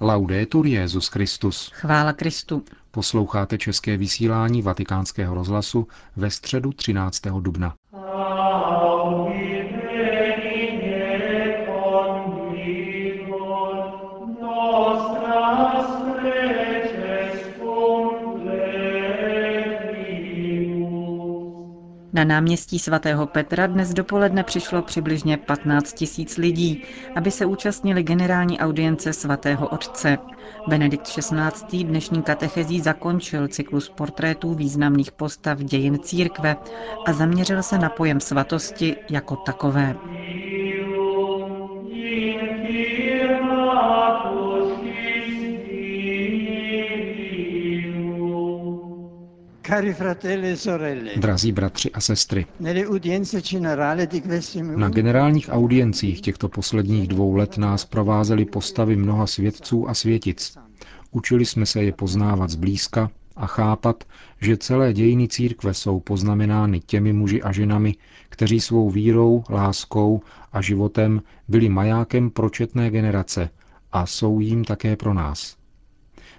Laudetur Jezus Christus. Chvála Kristu. Posloucháte české vysílání Vatikánského rozhlasu ve středu 13. dubna. Na náměstí svatého Petra dnes dopoledne přišlo přibližně 15 tisíc lidí, aby se účastnili generální audience svatého otce. Benedikt XVI. dnešní katechezí zakončil cyklus portrétů významných postav dějin církve a zaměřil se na pojem svatosti jako takové. Drazí bratři a sestry, na generálních audiencích těchto posledních dvou let nás provázely postavy mnoha svědců a světic. Učili jsme se je poznávat zblízka a chápat, že celé dějiny církve jsou poznamenány těmi muži a ženami, kteří svou vírou, láskou a životem byli majákem pro četné generace a jsou jím také pro nás.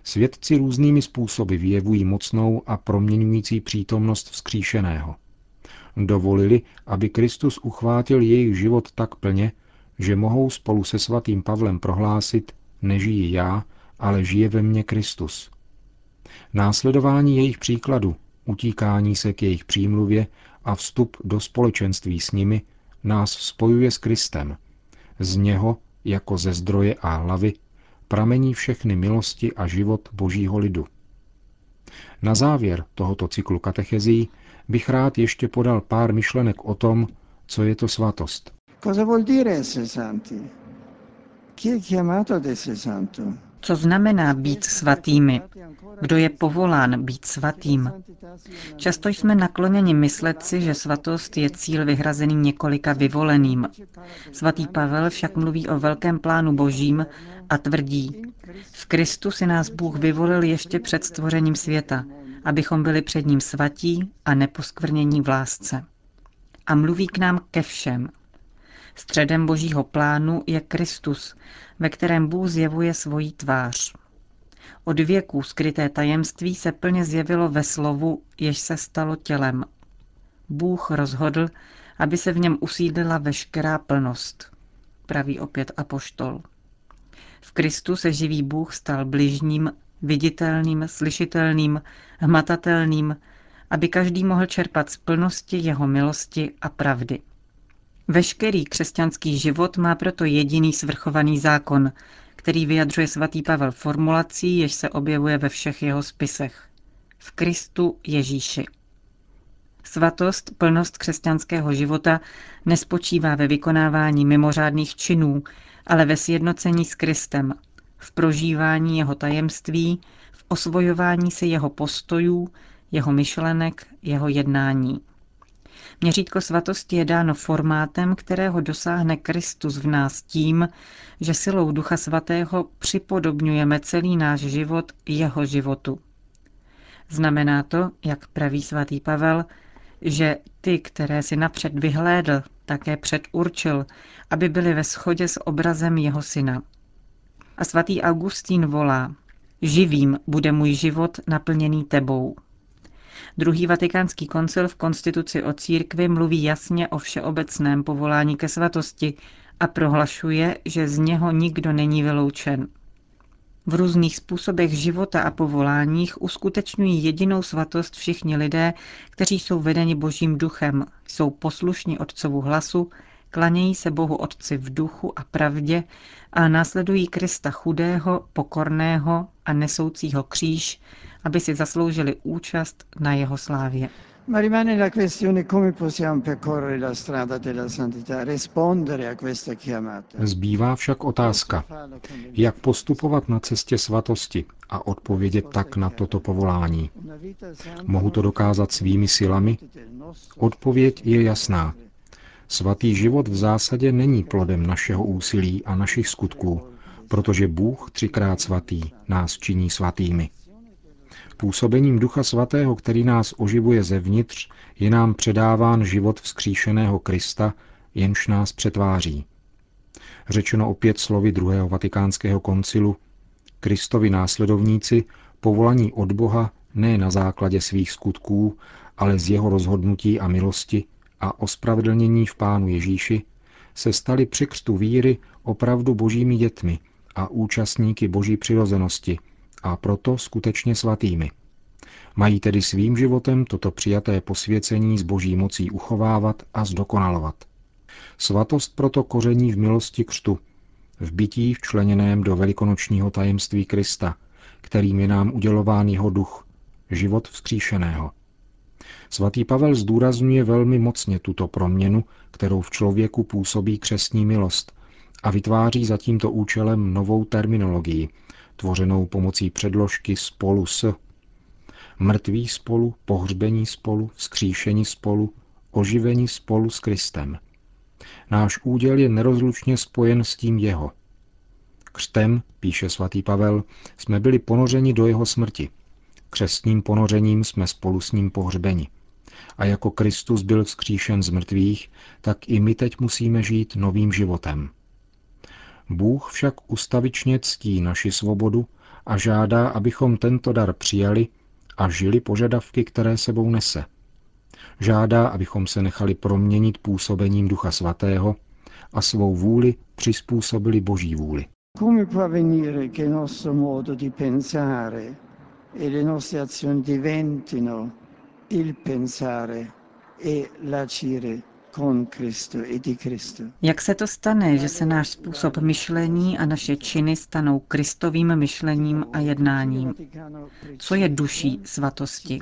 Svědci různými způsoby vyjevují mocnou a proměňující přítomnost vzkříšeného. Dovolili, aby Kristus uchvátil jejich život tak plně, že mohou spolu se svatým Pavlem prohlásit, nežijí já, ale žije ve mně Kristus. Následování jejich příkladu, utíkání se k jejich přímluvě a vstup do společenství s nimi nás spojuje s Kristem. Z něho, jako ze zdroje a hlavy, pramení všechny milosti a život božího lidu. Na závěr tohoto cyklu katechezí bych rád ještě podal pár myšlenek o tom, co je to svatost. Co znamená být svatými? Kdo je povolán být svatým? Často jsme nakloněni myslet si, že svatost je cíl vyhrazený několika vyvoleným. Svatý Pavel však mluví o velkém plánu božím a tvrdí, v Kristu si nás Bůh vyvolil ještě před stvořením světa, abychom byli před ním svatí a neposkvrnění v lásce. A mluví k nám ke všem. Středem božího plánu je Kristus, ve kterém Bůh zjevuje svoji tvář. Od věků skryté tajemství se plně zjevilo ve slovu, jež se stalo tělem. Bůh rozhodl, aby se v něm usídlila veškerá plnost, praví opět apoštol. Kristu se živý Bůh stal bližním, viditelným, slyšitelným, hmatatelným, aby každý mohl čerpat z plnosti jeho milosti a pravdy. Veškerý křesťanský život má proto jediný svrchovaný zákon, který vyjadřuje svatý Pavel formulací, jež se objevuje ve všech jeho spisech. V Kristu Ježíši. Svatost, plnost křesťanského života nespočívá ve vykonávání mimořádných činů, ale ve sjednocení s Kristem, v prožívání jeho tajemství, v osvojování si jeho postojů, jeho myšlenek, jeho jednání. Měřítko svatosti je dáno formátem, kterého dosáhne Kristus v nás tím, že silou Ducha Svatého připodobňujeme celý náš život jeho životu. Znamená to, jak praví svatý Pavel, že ty, které si napřed vyhlédl, také předurčil, aby byly ve shodě s obrazem jeho syna. A svatý Augustín volá, živým bude můj život naplněný tebou. Druhý vatikánský koncil v konstituci o církvi mluví jasně o všeobecném povolání ke svatosti a prohlašuje, že z něho nikdo není vyloučen. V různých způsobech života a povoláních uskutečňují jedinou svatost všichni lidé, kteří jsou vedeni Božím duchem, jsou poslušní Otcovu hlasu, klanějí se Bohu Otci v duchu a pravdě a následují Krista chudého, pokorného a nesoucího kříž, aby si zasloužili účast na jeho slávě. Ma rimane la questione come possiamo percorrere la strada della santità, rispondere a questa chiamata. Zbývá však otázka, jak postupovat na cestě svatosti a odpovědět tak na toto povolání. Mohu to dokázat svými silami? Odpověď je jasná. Svatý život v zásadě není plodem našeho úsilí a našich skutků, protože Bůh třikrát svatý nás činí svatými. Působením Ducha Svatého, který nás oživuje zevnitř, je nám předáván život vzkříšeného Krista, jenž nás přetváří. Řečeno opět slovy druhého vatikánského koncilu, Kristovi následovníci, povolaní od Boha ne na základě svých skutků, ale z jeho rozhodnutí a milosti a ospravedlnění v Pánu Ježíši, se stali při křtu víry opravdu božími dětmi a účastníky boží přirozenosti a proto skutečně svatými. Mají tedy svým životem toto přijaté posvěcení z boží mocí uchovávat a zdokonalovat. Svatost proto koření v milosti křtu, v bytí včleněném do velikonočního tajemství Krista, kterým je nám udělován jeho duch, život vzkříšeného. Svatý Pavel zdůrazňuje velmi mocně tuto proměnu, kterou v člověku působí křesní milost a vytváří za tímto účelem novou terminologii, tvořenou pomocí předložky spolu s mrtví spolu, pohřbení spolu, vzkříšení spolu, oživení spolu s Kristem. Náš úděl je nerozlučně spojen s tím jeho. Křtem, píše svatý Pavel, jsme byli ponořeni do jeho smrti. Křestním ponořením jsme spolu s ním pohřbeni. A jako Kristus byl vzkříšen z mrtvých, tak i my teď musíme žít novým životem. Bůh však ustavičně ctí naši svobodu a žádá, abychom tento dar přijali a žili požadavky, které sebou nese. Žádá, abychom se nechali proměnit působením Ducha Svatého a svou vůli přizpůsobili Boží vůli. Come che modo di pensare e le nostre azioni diventino il pensare E Jak se to stane, že se náš způsob myšlení a naše činy stanou kristovým myšlením a jednáním? Co je duší svatosti?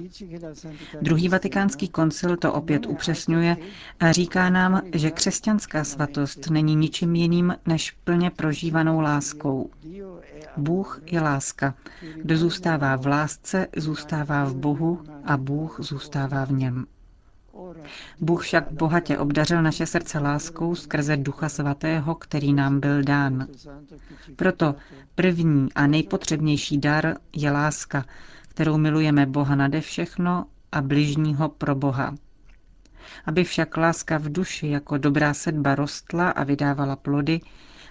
Druhý vatikánský koncil to opět upřesňuje a říká nám, že křesťanská svatost není ničím jiným než plně prožívanou láskou. Bůh je láska. Kdo zůstává v lásce, zůstává v Bohu a Bůh zůstává v něm. Bůh však bohatě obdařil naše srdce láskou skrze Ducha Svatého, který nám byl dán. Proto první a nejpotřebnější dar je láska, kterou milujeme Boha nade všechno a bližního pro Boha. Aby však láska v duši jako dobrá sedba rostla a vydávala plody,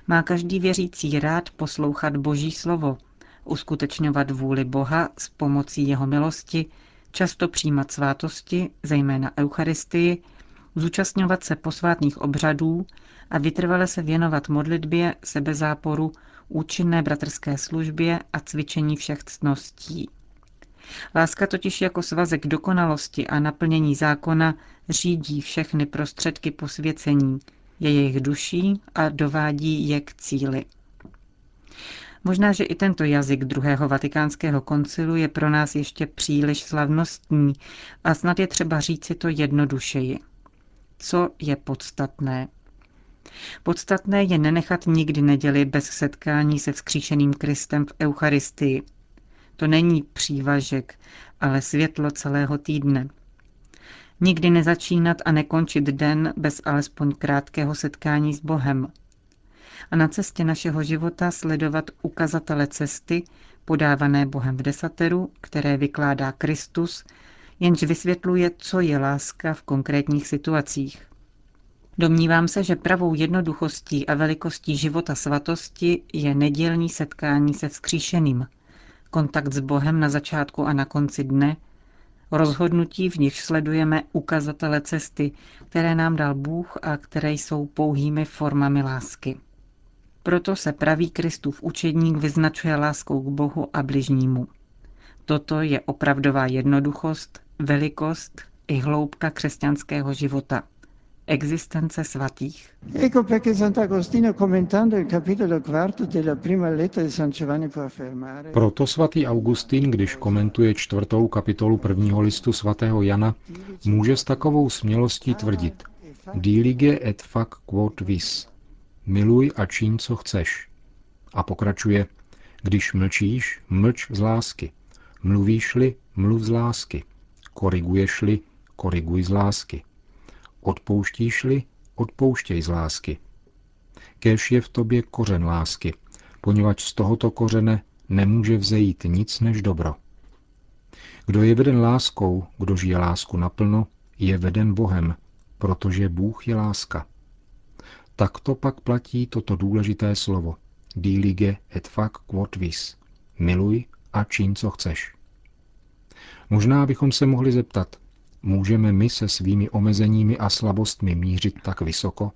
má každý věřící rád poslouchat Boží slovo, uskutečňovat vůli Boha s pomocí jeho milosti, často přijímat svátosti, zejména Eucharistii, zúčastňovat se posvátných obřadů a vytrvale se věnovat modlitbě, sebezáporu, účinné bratrské službě a cvičení všech ctností. Láska totiž jako svazek dokonalosti a naplnění zákona řídí všechny prostředky posvěcení, je jejich duší a dovádí je k cíli. Možná, že i tento jazyk druhého vatikánského koncilu je pro nás ještě příliš slavnostní a snad je třeba říci to jednodušeji. Co je podstatné? Podstatné je nenechat nikdy neděli bez setkání se vzkříšeným Kristem v Eucharistii. To není přívažek, ale světlo celého týdne. Nikdy nezačínat a nekončit den bez alespoň krátkého setkání s Bohem – a na cestě našeho života sledovat ukazatele cesty, podávané Bohem v desateru, které vykládá Kristus, jenž vysvětluje, co je láska v konkrétních situacích. Domnívám se, že pravou jednoduchostí a velikostí života svatosti je nedělní setkání se vzkříšeným, kontakt s Bohem na začátku a na konci dne, rozhodnutí, v nich sledujeme ukazatele cesty, které nám dal Bůh a které jsou pouhými formami lásky. Proto se pravý Kristův učedník vyznačuje láskou k Bohu a bližnímu. Toto je opravdová jednoduchost, velikost i hloubka křesťanského života. Existence svatých. Proto svatý Augustín, když komentuje čtvrtou kapitolu prvního listu svatého Jana, může s takovou smělostí tvrdit Dilige et fac quod vis, miluj a čiň, co chceš. A pokračuje, když mlčíš, mlč z lásky. Mluvíš-li, mluv z lásky. Koriguješ-li, koriguj z lásky. Odpouštíš-li, odpouštěj z lásky. Kéž je v tobě kořen lásky, poněvadž z tohoto kořene nemůže vzejít nic než dobro. Kdo je veden láskou, kdo žije lásku naplno, je veden Bohem, protože Bůh je láska. Takto pak platí toto důležité slovo. Dilige et fac quod vis. miluj a čin, co chceš. Možná bychom se mohli zeptat, můžeme my se svými omezeními a slabostmi mířit tak vysoko?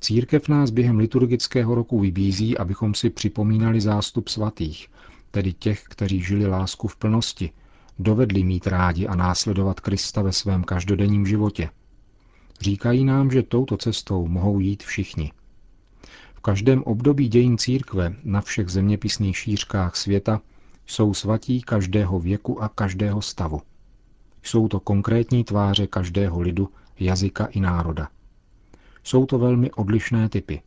Církev nás během liturgického roku vybízí, abychom si připomínali zástup svatých, tedy těch, kteří žili lásku v plnosti, dovedli mít rádi a následovat Krista ve svém každodenním životě. Říkají nám, že touto cestou mohou jít všichni. V každém období dějin církve na všech zeměpisných šířkách světa jsou svatí každého věku a každého stavu. Jsou to konkrétní tváře každého lidu, jazyka i národa. Jsou to velmi odlišné typy.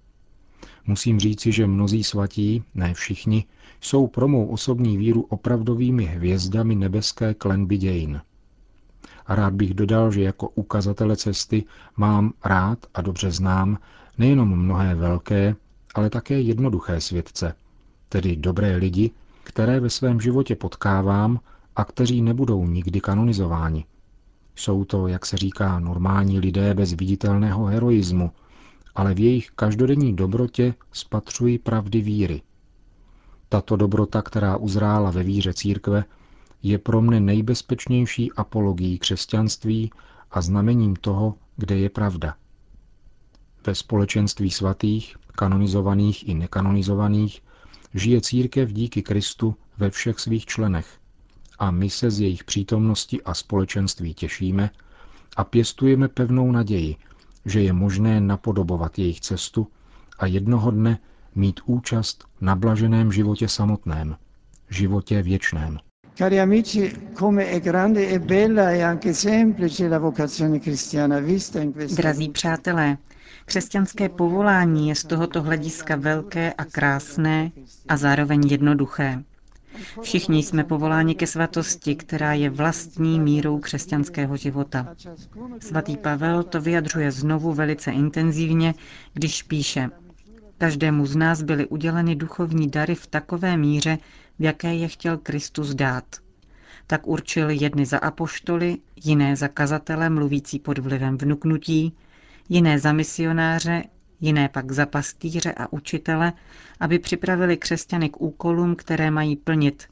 Musím říci, že mnozí svatí, ne všichni, jsou pro mou osobní víru opravdovými hvězdami nebeské klenby dějin. A rád bych dodal, že jako ukazatele cesty mám rád a dobře znám nejenom mnohé velké, ale také jednoduché světce, tedy dobré lidi, které ve svém životě potkávám a kteří nebudou nikdy kanonizováni. Jsou to, jak se říká, normální lidé bez viditelného heroismu, ale v jejich každodenní dobrotě spatřují pravdy víry. Tato dobrota, která uzrála ve víře církve, je pro mne nejbezpečnější apologií křesťanství a znamením toho, kde je pravda. Ve společenství svatých, kanonizovaných i nekanonizovaných, žije církev díky Kristu ve všech svých členech a my se z jejich přítomnosti a společenství těšíme a pěstujeme pevnou naději, že je možné napodobovat jejich cestu a jednoho dne mít účast na blaženém životě samotném, životě věčném. Cari amici, come è grande e bella e anche semplice la vocazione cristiana vista in questo Drazí přátelé, křesťanské povolání je z tohoto hlediska velké a krásné a zároveň jednoduché. Všichni jsme povoláni ke svatosti, která je vlastní mírou křesťanského života. Svatý Pavel to vyjadřuje znovu velice intenzivně, když píše, Každému z nás byly uděleny duchovní dary v takové míře, v jaké je chtěl Kristus dát. Tak určil jedny za apoštoly, jiné za kazatele mluvící pod vlivem vnuknutí, jiné za misionáře, jiné pak za pastýře a učitele, aby připravili křesťany k úkolům, které mají plnit,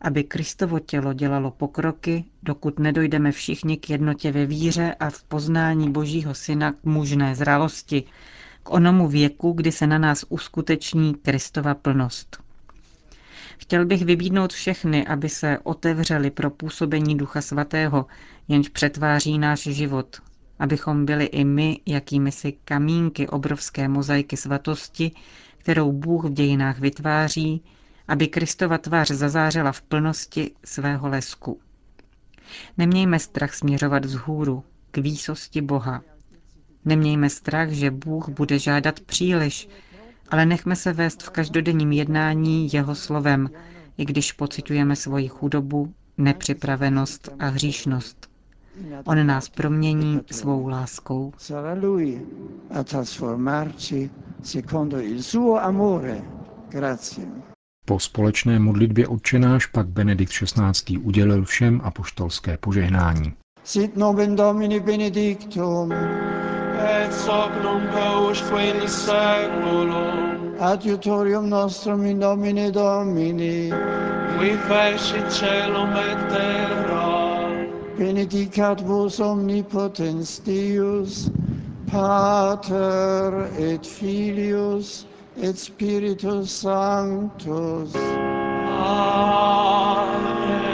aby Kristovo tělo dělalo pokroky, dokud nedojdeme všichni k jednotě ve víře a v poznání Božího Syna k mužné zralosti, k onomu věku, kdy se na nás uskuteční Kristova plnost. Chtěl bych vybídnout všechny, aby se otevřeli pro působení Ducha Svatého, jenž přetváří náš život, abychom byli i my jakými si kamínky obrovské mozaiky svatosti, kterou Bůh v dějinách vytváří, aby Kristova tvář zazářela v plnosti svého lesku. Nemějme strach směřovat vzhůru, k výsosti Boha. Nemějme strach, že Bůh bude žádat příliš, ale nechme se vést v každodenním jednání jeho slovem, i když pocitujeme svoji chudobu, nepřipravenost a hříšnost. On nás promění svou láskou. Po společné modlitbě odčenáš pak Benedikt XVI. udělil všem apoštolské požehnání. Sit nomen Domini benedictum, in adiutorium nostrum in nomine Domini, qui fecit celum et terra, benedicat vos omnipotens Deus, Pater et Filius et Spiritus Sanctus. Amen.